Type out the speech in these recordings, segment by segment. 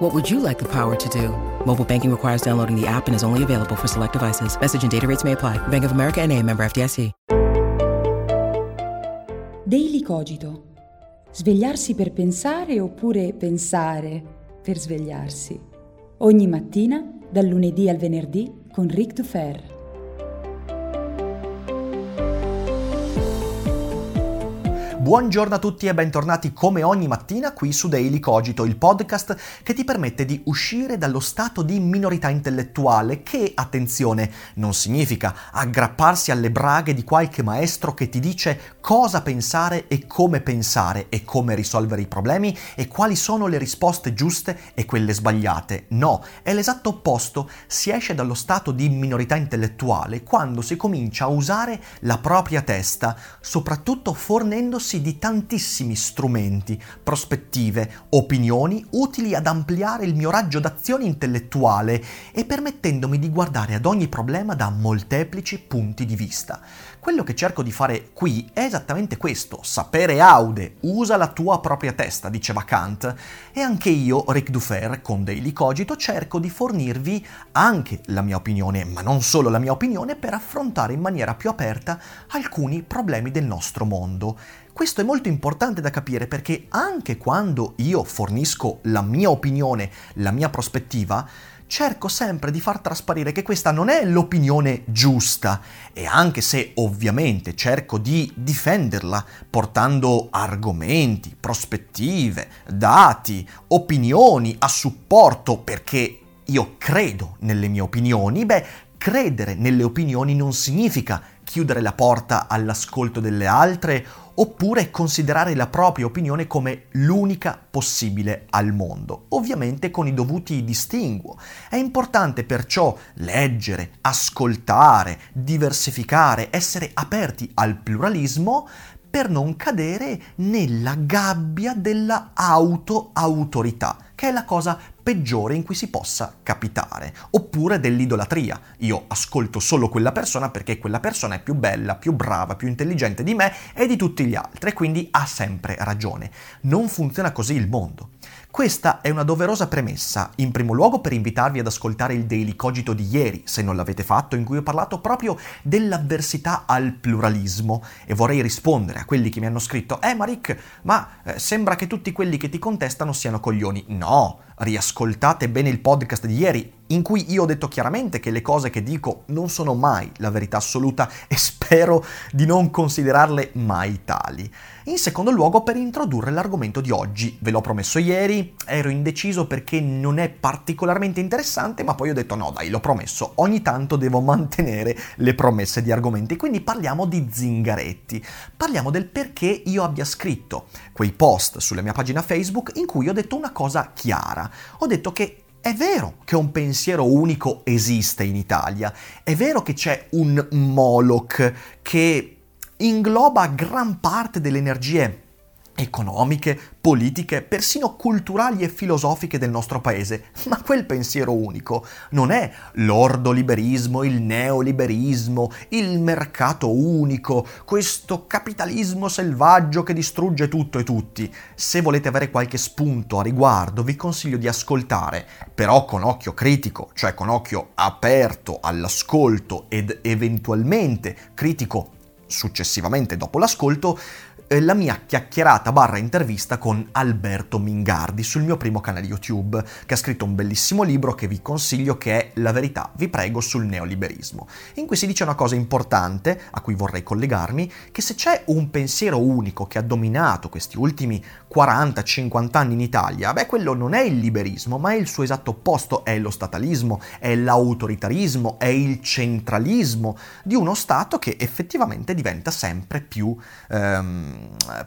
What would you like the power to do? Mobile banking requires downloading the app and is only available for select devices. Message and data rates may apply. Bank of America and a member FDIC. Daily Cogito. Svegliarsi per pensare oppure pensare per svegliarsi. Ogni mattina, dal lunedì al venerdì, con Ric Dufer. Buongiorno a tutti e bentornati come ogni mattina qui su Daily Cogito, il podcast che ti permette di uscire dallo stato di minorità intellettuale che, attenzione, non significa aggrapparsi alle braghe di qualche maestro che ti dice cosa pensare e come pensare e come risolvere i problemi e quali sono le risposte giuste e quelle sbagliate. No, è l'esatto opposto, si esce dallo stato di minorità intellettuale quando si comincia a usare la propria testa, soprattutto fornendosi di tantissimi strumenti, prospettive, opinioni utili ad ampliare il mio raggio d'azione intellettuale e permettendomi di guardare ad ogni problema da molteplici punti di vista. Quello che cerco di fare qui è esattamente questo, sapere aude, usa la tua propria testa, diceva Kant, e anche io, Ric Dufer, con Daily Cogito, cerco di fornirvi anche la mia opinione, ma non solo la mia opinione, per affrontare in maniera più aperta alcuni problemi del nostro mondo. Questo è molto importante da capire perché anche quando io fornisco la mia opinione, la mia prospettiva, cerco sempre di far trasparire che questa non è l'opinione giusta. E anche se ovviamente cerco di difenderla portando argomenti, prospettive, dati, opinioni a supporto perché io credo nelle mie opinioni, beh, credere nelle opinioni non significa chiudere la porta all'ascolto delle altre oppure considerare la propria opinione come l'unica possibile al mondo, ovviamente con i dovuti distinguo. È importante perciò leggere, ascoltare, diversificare, essere aperti al pluralismo per non cadere nella gabbia della auto-autorità, che è la cosa peggiore in cui si possa capitare, oppure dell'idolatria. Io ascolto solo quella persona perché quella persona è più bella, più brava, più intelligente di me e di tutti gli altri, quindi ha sempre ragione. Non funziona così il mondo. Questa è una doverosa premessa, in primo luogo per invitarvi ad ascoltare il Daily Cogito di ieri, se non l'avete fatto, in cui ho parlato proprio dell'avversità al pluralismo e vorrei rispondere a quelli che mi hanno scritto «Eh Maric, ma eh, sembra che tutti quelli che ti contestano siano coglioni». No, riascoltate bene il podcast di ieri, in cui io ho detto chiaramente che le cose che dico non sono mai la verità assoluta e spero di non considerarle mai tali. In secondo luogo per introdurre l'argomento di oggi, ve l'ho promesso ieri, ero indeciso perché non è particolarmente interessante, ma poi ho detto no dai, l'ho promesso, ogni tanto devo mantenere le promesse di argomenti, quindi parliamo di zingaretti, parliamo del perché io abbia scritto quei post sulla mia pagina Facebook in cui ho detto una cosa chiara, ho detto che è vero che un pensiero unico esiste in Italia, è vero che c'è un Moloch che ingloba gran parte delle energie economiche, politiche, persino culturali e filosofiche del nostro paese, ma quel pensiero unico non è l'ordoliberismo, il neoliberismo, il mercato unico, questo capitalismo selvaggio che distrugge tutto e tutti. Se volete avere qualche spunto a riguardo, vi consiglio di ascoltare, però con occhio critico, cioè con occhio aperto all'ascolto ed eventualmente critico successivamente dopo l'ascolto, la mia chiacchierata barra intervista con Alberto Mingardi sul mio primo canale YouTube, che ha scritto un bellissimo libro che vi consiglio che è La verità, vi prego, sul neoliberismo, in cui si dice una cosa importante, a cui vorrei collegarmi, che se c'è un pensiero unico che ha dominato questi ultimi 40-50 anni in Italia, beh, quello non è il liberismo, ma è il suo esatto opposto, è lo statalismo, è l'autoritarismo, è il centralismo di uno Stato che effettivamente diventa sempre più... Ehm,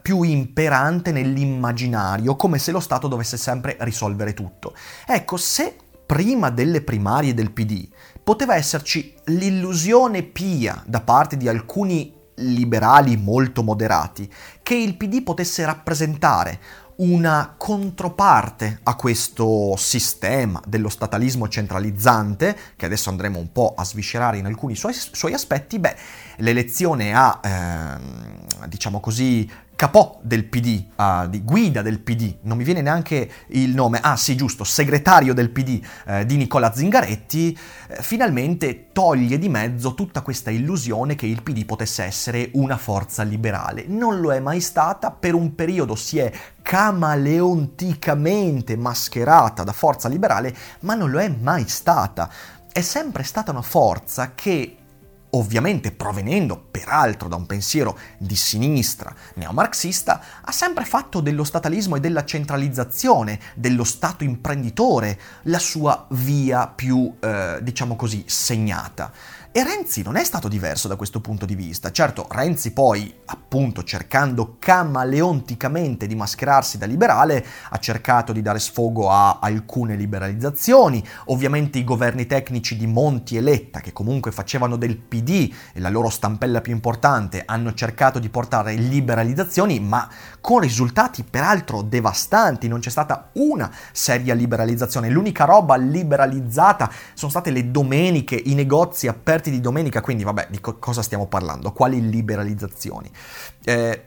più imperante nell'immaginario, come se lo Stato dovesse sempre risolvere tutto. Ecco, se prima delle primarie del PD poteva esserci l'illusione pia da parte di alcuni liberali molto moderati, che il PD potesse rappresentare una controparte a questo sistema dello statalismo centralizzante, che adesso andremo un po' a sviscerare in alcuni suoi, suoi aspetti, beh, l'elezione ha, eh, diciamo così, capò del PD, uh, di guida del PD, non mi viene neanche il nome, ah sì giusto, segretario del PD eh, di Nicola Zingaretti, eh, finalmente toglie di mezzo tutta questa illusione che il PD potesse essere una forza liberale. Non lo è mai stata, per un periodo si è camaleonticamente mascherata da forza liberale, ma non lo è mai stata. È sempre stata una forza che ovviamente provenendo peraltro da un pensiero di sinistra neomarxista, ha sempre fatto dello statalismo e della centralizzazione dello Stato imprenditore la sua via più, eh, diciamo così, segnata. E Renzi non è stato diverso da questo punto di vista. Certo, Renzi poi, appunto, cercando camaleonticamente di mascherarsi da liberale, ha cercato di dare sfogo a alcune liberalizzazioni. Ovviamente i governi tecnici di Monti e Letta, che comunque facevano del PD e la loro stampella più importante, hanno cercato di portare liberalizzazioni, ma con risultati peraltro devastanti. Non c'è stata una seria liberalizzazione. L'unica roba liberalizzata sono state le domeniche, i negozi aperti aperti di domenica, quindi vabbè, di co- cosa stiamo parlando? Quali liberalizzazioni? Eh,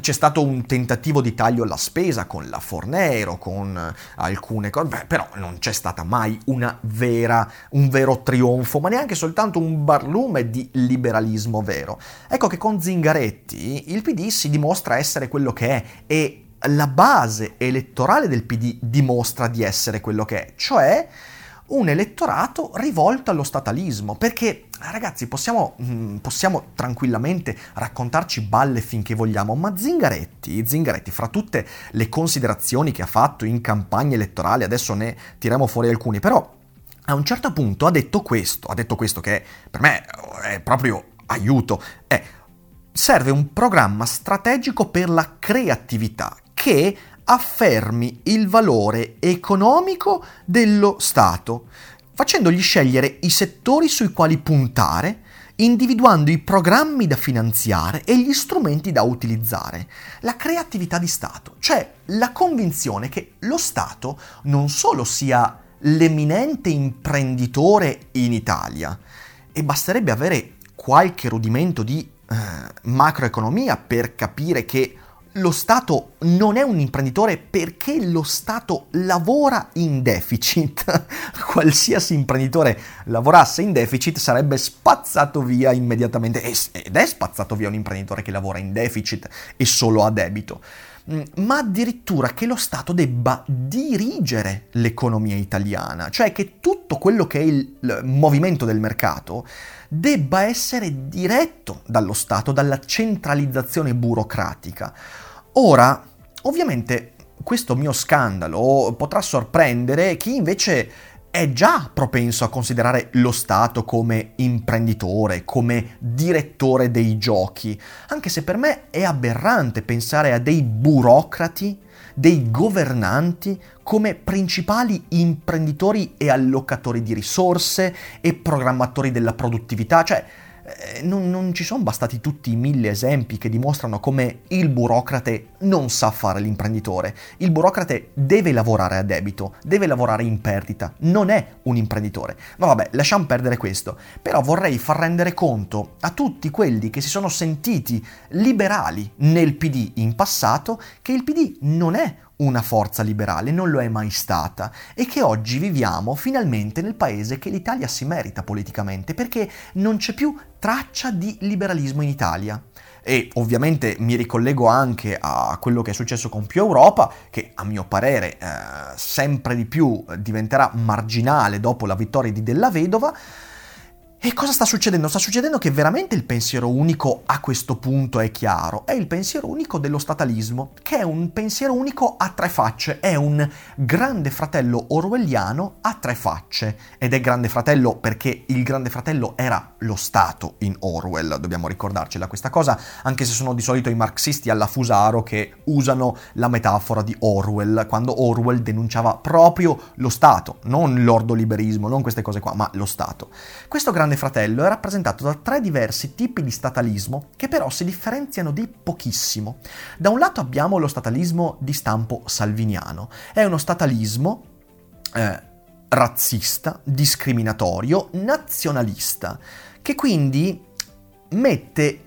c'è stato un tentativo di taglio alla spesa con la Fornero, con alcune cose, beh, però non c'è stata mai vera, un vero trionfo, ma neanche soltanto un barlume di liberalismo vero. Ecco che con Zingaretti il PD si dimostra essere quello che è e la base elettorale del PD dimostra di essere quello che è, cioè un elettorato rivolto allo statalismo, perché ragazzi possiamo, mm, possiamo, tranquillamente raccontarci balle finché vogliamo, ma Zingaretti, Zingaretti, fra tutte le considerazioni che ha fatto in campagna elettorale, adesso ne tiriamo fuori alcuni, però a un certo punto ha detto questo, ha detto questo che per me è proprio aiuto, è serve un programma strategico per la creatività che affermi il valore economico dello Stato, facendogli scegliere i settori sui quali puntare, individuando i programmi da finanziare e gli strumenti da utilizzare. La creatività di Stato, cioè la convinzione che lo Stato non solo sia l'eminente imprenditore in Italia, e basterebbe avere qualche rudimento di eh, macroeconomia per capire che lo Stato non è un imprenditore perché lo Stato lavora in deficit. Qualsiasi imprenditore lavorasse in deficit sarebbe spazzato via immediatamente ed è spazzato via un imprenditore che lavora in deficit e solo a debito. Mm, ma addirittura che lo Stato debba dirigere l'economia italiana, cioè che tutto quello che è il movimento del mercato debba essere diretto dallo Stato, dalla centralizzazione burocratica. Ora, ovviamente questo mio scandalo potrà sorprendere chi invece è già propenso a considerare lo Stato come imprenditore, come direttore dei giochi, anche se per me è aberrante pensare a dei burocrati, dei governanti come principali imprenditori e allocatori di risorse e programmatori della produttività, cioè non, non, ci sono bastati tutti i mille esempi che dimostrano come il burocrate non sa fare l'imprenditore. Il burocrate deve lavorare a debito, deve lavorare in perdita, non è un imprenditore. Ma vabbè, lasciamo perdere questo. Però vorrei far rendere conto a tutti quelli che si sono sentiti liberali nel PD in passato che il PD non è una forza liberale, non lo è mai stata, e che oggi viviamo finalmente nel paese che l'Italia si merita politicamente, perché non c'è più traccia di liberalismo in Italia. E ovviamente mi ricollego anche a quello che è successo con Più Europa, che a mio parere eh, sempre di più diventerà marginale dopo la vittoria di Della Vedova, e cosa sta succedendo? Sta succedendo che veramente il pensiero unico a questo punto è chiaro, è il pensiero unico dello statalismo, che è un pensiero unico a tre facce, è un grande fratello orwelliano a tre facce, ed è grande fratello perché il grande fratello era lo Stato in Orwell, dobbiamo ricordarcela questa cosa, anche se sono di solito i marxisti alla Fusaro che usano la metafora di Orwell, quando Orwell denunciava proprio lo Stato, non l'ordoliberismo, non queste cose qua, ma lo Stato. Questo grande Grande Fratello è rappresentato da tre diversi tipi di statalismo che però si differenziano di pochissimo. Da un lato abbiamo lo statalismo di stampo salviniano, è uno statalismo eh, razzista, discriminatorio, nazionalista, che quindi mette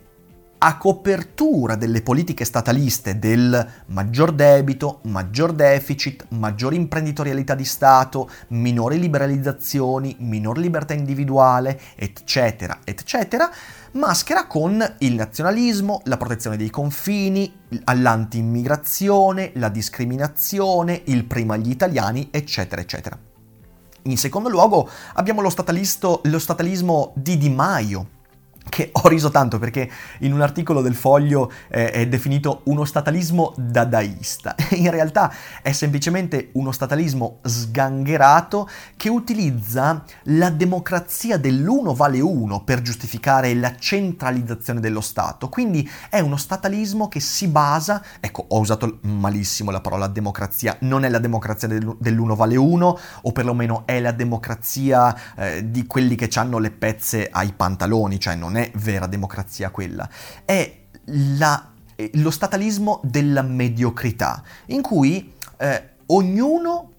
a copertura delle politiche stataliste del maggior debito, maggior deficit, maggior imprenditorialità di Stato, minori liberalizzazioni, minor libertà individuale, eccetera, eccetera, maschera con il nazionalismo, la protezione dei confini, l'anti-immigrazione, la discriminazione, il prima agli italiani, eccetera, eccetera. In secondo luogo abbiamo lo, lo statalismo di Di Maio, che ho riso tanto perché in un articolo del Foglio eh, è definito uno statalismo dadaista. In realtà è semplicemente uno statalismo sgangherato che utilizza la democrazia dell'uno vale uno per giustificare la centralizzazione dello Stato. Quindi è uno statalismo che si basa, ecco, ho usato malissimo la parola democrazia, non è la democrazia dell'uno vale uno, o perlomeno è la democrazia eh, di quelli che hanno le pezze ai pantaloni, cioè non è vera democrazia quella, è la, eh, lo statalismo della mediocrità, in cui eh, ognuno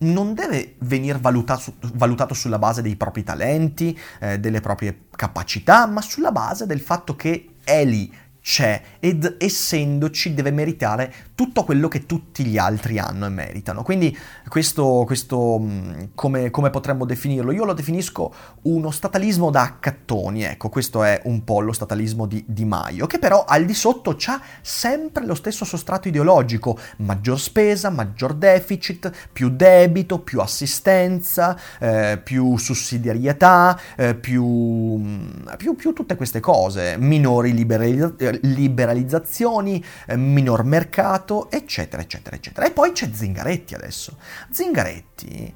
non deve venire valutato, valutato, sulla base dei propri talenti, eh, delle proprie capacità, ma sulla base del fatto che è lì, c'è ed essendoci deve meritare tutto quello che tutti gli altri hanno e meritano. Quindi questo, questo mm, come, come, potremmo definirlo? Io lo definisco uno statalismo da accattoni, ecco, questo è un po' lo statalismo di Di Maio, che però al di sotto ha sempre lo stesso sostrato ideologico, maggior spesa, maggior deficit, più debito, più assistenza, eh, più sussidiarietà, eh, più, mm, più, più, tutte queste cose, minori liberalizzazioni liberalizzazioni, eh, minor mercato, eccetera, eccetera, eccetera. E poi c'è Zingaretti adesso. Zingaretti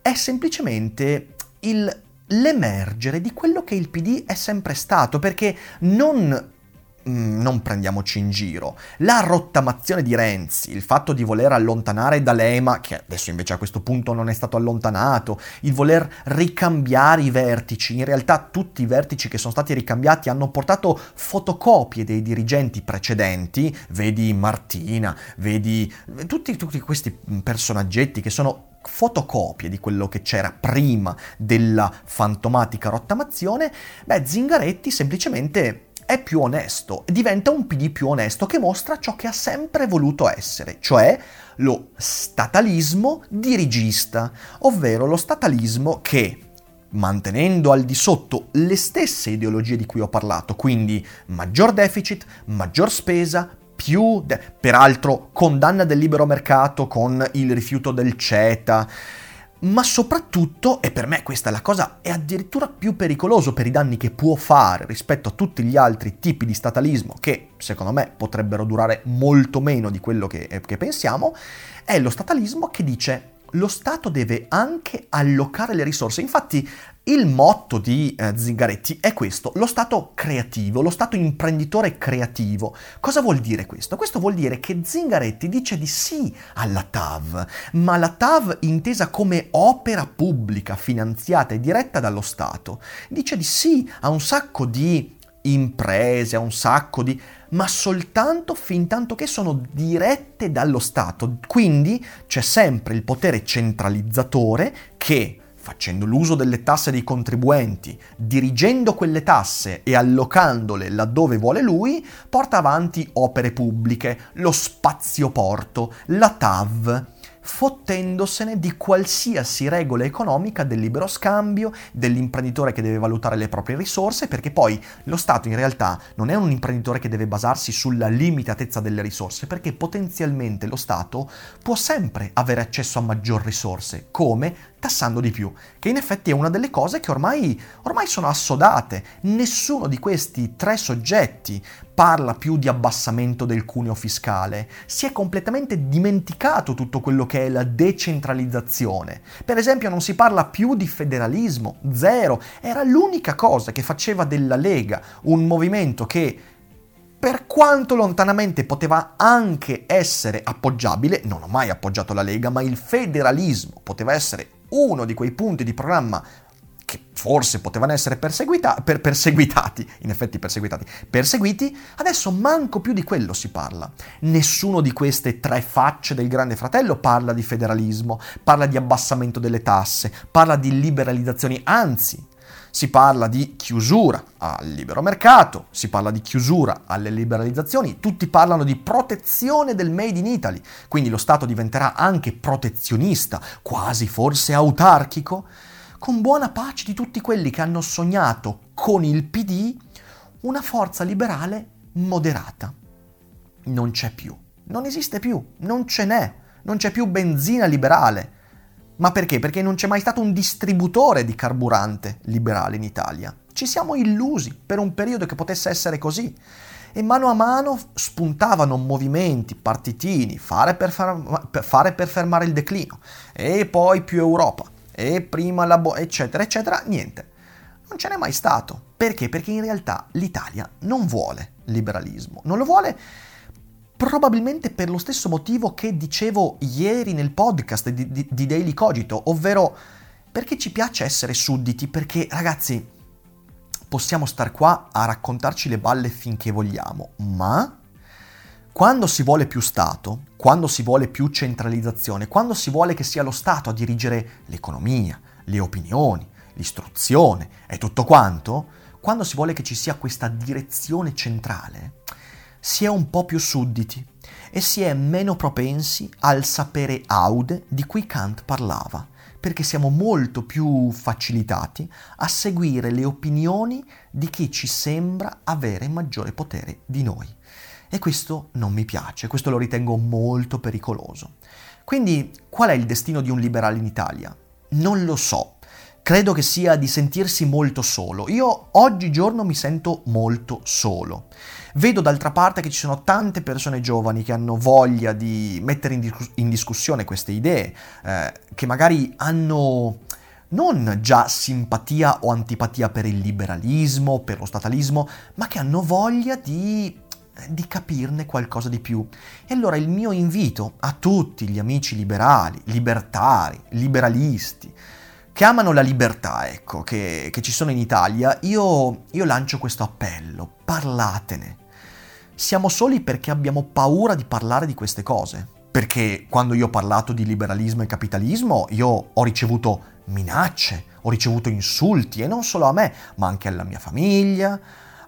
è semplicemente il, l'emergere di quello che il PD è sempre stato, perché non Mm, non prendiamoci in giro. La rottamazione di Renzi, il fatto di voler allontanare D'Alema, che adesso invece a questo punto non è stato allontanato, il voler ricambiare i vertici, in realtà tutti i vertici che sono stati ricambiati hanno portato fotocopie dei dirigenti precedenti, vedi Martina, vedi tutti, tutti questi personaggetti che sono fotocopie di quello che c'era prima della fantomatica rottamazione, beh, Zingaretti semplicemente è più onesto, diventa un PD più onesto che mostra ciò che ha sempre voluto essere, cioè lo statalismo dirigista, ovvero lo statalismo che mantenendo al di sotto le stesse ideologie di cui ho parlato, quindi maggior deficit, maggior spesa, più, de- peraltro condanna del libero mercato con il rifiuto del CETA, ma soprattutto, e per me questa è la cosa, è addirittura più pericoloso per i danni che può fare rispetto a tutti gli altri tipi di statalismo che secondo me potrebbero durare molto meno di quello che, che pensiamo, è lo statalismo che dice lo Stato deve anche allocare le risorse. Infatti il motto di eh, Zingaretti è questo, lo Stato creativo, lo Stato imprenditore creativo. Cosa vuol dire questo? Questo vuol dire che Zingaretti dice di sì alla TAV, ma la TAV intesa come opera pubblica finanziata e diretta dallo Stato. Dice di sì a un sacco di imprese, a un sacco di ma soltanto fin tanto che sono dirette dallo Stato. Quindi c'è sempre il potere centralizzatore che facendo l'uso delle tasse dei contribuenti, dirigendo quelle tasse e allocandole laddove vuole lui, porta avanti opere pubbliche, lo spazioporto, la TAV, fottendosene di qualsiasi regola economica del libero scambio, dell'imprenditore che deve valutare le proprie risorse, perché poi lo Stato in realtà non è un imprenditore che deve basarsi sulla limitatezza delle risorse, perché potenzialmente lo Stato può sempre avere accesso a maggior risorse, come tassando di più, che in effetti è una delle cose che ormai, ormai sono assodate. Nessuno di questi tre soggetti parla più di abbassamento del cuneo fiscale, si è completamente dimenticato tutto quello che è la decentralizzazione. Per esempio non si parla più di federalismo, zero, era l'unica cosa che faceva della Lega un movimento che per quanto lontanamente poteva anche essere appoggiabile, non ho mai appoggiato la Lega, ma il federalismo poteva essere uno di quei punti di programma che forse potevano essere perseguita, per, perseguitati, in effetti perseguitati, perseguiti, adesso manco più di quello si parla. Nessuno di queste tre facce del grande fratello parla di federalismo, parla di abbassamento delle tasse, parla di liberalizzazioni, anzi si parla di chiusura al libero mercato, si parla di chiusura alle liberalizzazioni, tutti parlano di protezione del Made in Italy, quindi lo Stato diventerà anche protezionista, quasi forse autarchico, con buona pace di tutti quelli che hanno sognato con il PD una forza liberale moderata. Non c'è più, non esiste più, non ce n'è, non c'è più benzina liberale ma perché? Perché non c'è mai stato un distributore di carburante liberale in Italia. Ci siamo illusi per un periodo che potesse essere così. E mano a mano spuntavano movimenti, partitini, fare per, far, fare per fermare il declino, e poi più Europa, e prima la bo- eccetera, eccetera. Niente. Non ce n'è mai stato. Perché? Perché in realtà l'Italia non vuole liberalismo. Non lo vuole probabilmente per lo stesso motivo che dicevo ieri nel podcast di, di, di, Daily Cogito, ovvero perché ci piace essere sudditi, perché ragazzi possiamo star qua a raccontarci le balle finché vogliamo, ma quando si vuole più Stato, quando si vuole più centralizzazione, quando si vuole che sia lo Stato a dirigere l'economia, le opinioni, l'istruzione e tutto quanto, quando si vuole che ci sia questa direzione centrale, si è un po' più sudditi e si è meno propensi al sapere aude di cui Kant parlava, perché siamo molto più facilitati a seguire le opinioni di chi ci sembra avere maggiore potere di noi. E questo non mi piace, questo lo ritengo molto pericoloso. Quindi qual è il destino di un liberale in Italia? Non lo so. Credo che sia di sentirsi molto solo. Io oggigiorno mi sento molto solo. Vedo d'altra parte che ci sono tante persone giovani che hanno voglia di mettere in, discuss- in discussione queste idee, eh, che magari hanno non già simpatia o antipatia per il liberalismo, per lo statalismo, ma che hanno voglia di di capirne qualcosa di più. E allora il mio invito a tutti gli amici liberali, libertari, liberalisti, che amano la libertà, ecco, che, che ci sono in Italia, io, io lancio questo appello, parlatene. Siamo soli perché abbiamo paura di parlare di queste cose. Perché quando io ho parlato di liberalismo e capitalismo, io ho ricevuto minacce, ho ricevuto insulti, e non solo a me, ma anche alla mia famiglia,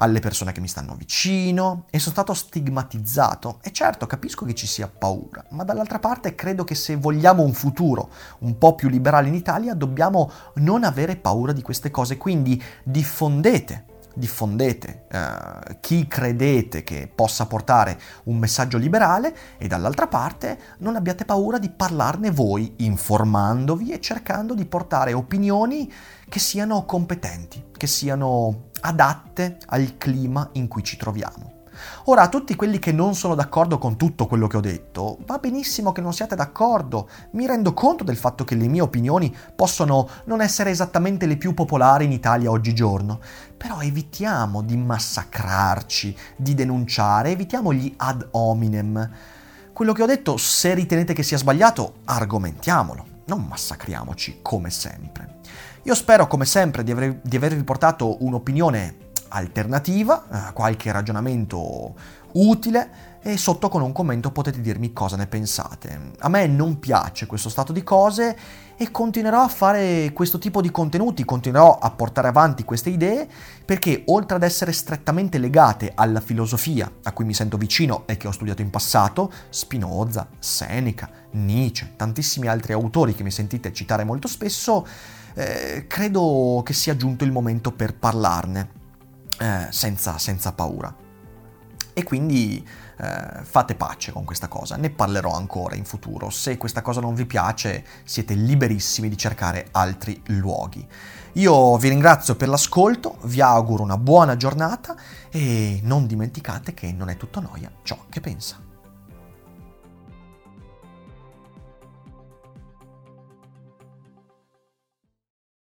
alle persone che mi stanno vicino e sono stato stigmatizzato. E certo, capisco che ci sia paura, ma dall'altra parte credo che se vogliamo un futuro un po' più liberale in Italia, dobbiamo non avere paura di queste cose, quindi diffondete diffondete eh, chi credete che possa portare un messaggio liberale e dall'altra parte non abbiate paura di parlarne voi, informandovi e cercando di portare opinioni che siano competenti, che siano adatte al clima in cui ci troviamo. Ora, a tutti quelli che non sono d'accordo con tutto quello che ho detto, va benissimo che non siate d'accordo, mi rendo conto del fatto che le mie opinioni possono non essere esattamente le più popolari in Italia oggigiorno, però evitiamo di massacrarci, di denunciare, evitiamo gli ad hominem. Quello che ho detto, se ritenete che sia sbagliato, argomentiamolo, non massacriamoci come sempre. Io spero, come sempre, di, aver, di avervi portato un'opinione alternativa, eh, qualche ragionamento utile e sotto con un commento potete dirmi cosa ne pensate. A me non piace questo stato di cose e continuerò a fare questo tipo di contenuti, continuerò a portare avanti queste idee perché oltre ad essere strettamente legate alla filosofia a cui mi sento vicino e che ho studiato in passato, Spinoza, Seneca, Nietzsche, tantissimi altri autori che mi sentite citare molto spesso, eh, credo che sia giunto il momento per parlarne eh, senza, senza, paura. E quindi eh, fate pace con questa cosa, ne parlerò ancora in futuro. Se questa cosa non vi piace, siete liberissimi di cercare altri luoghi. Io vi ringrazio per l'ascolto, vi auguro una buona giornata e non dimenticate che non è tutto noia ciò che pensa.